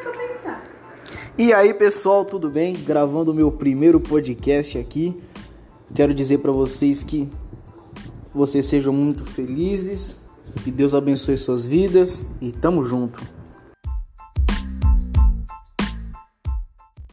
pra pensar. E aí, pessoal, tudo bem? Gravando o meu primeiro podcast aqui. Quero dizer para vocês que vocês sejam muito felizes, que Deus abençoe suas vidas e tamo junto.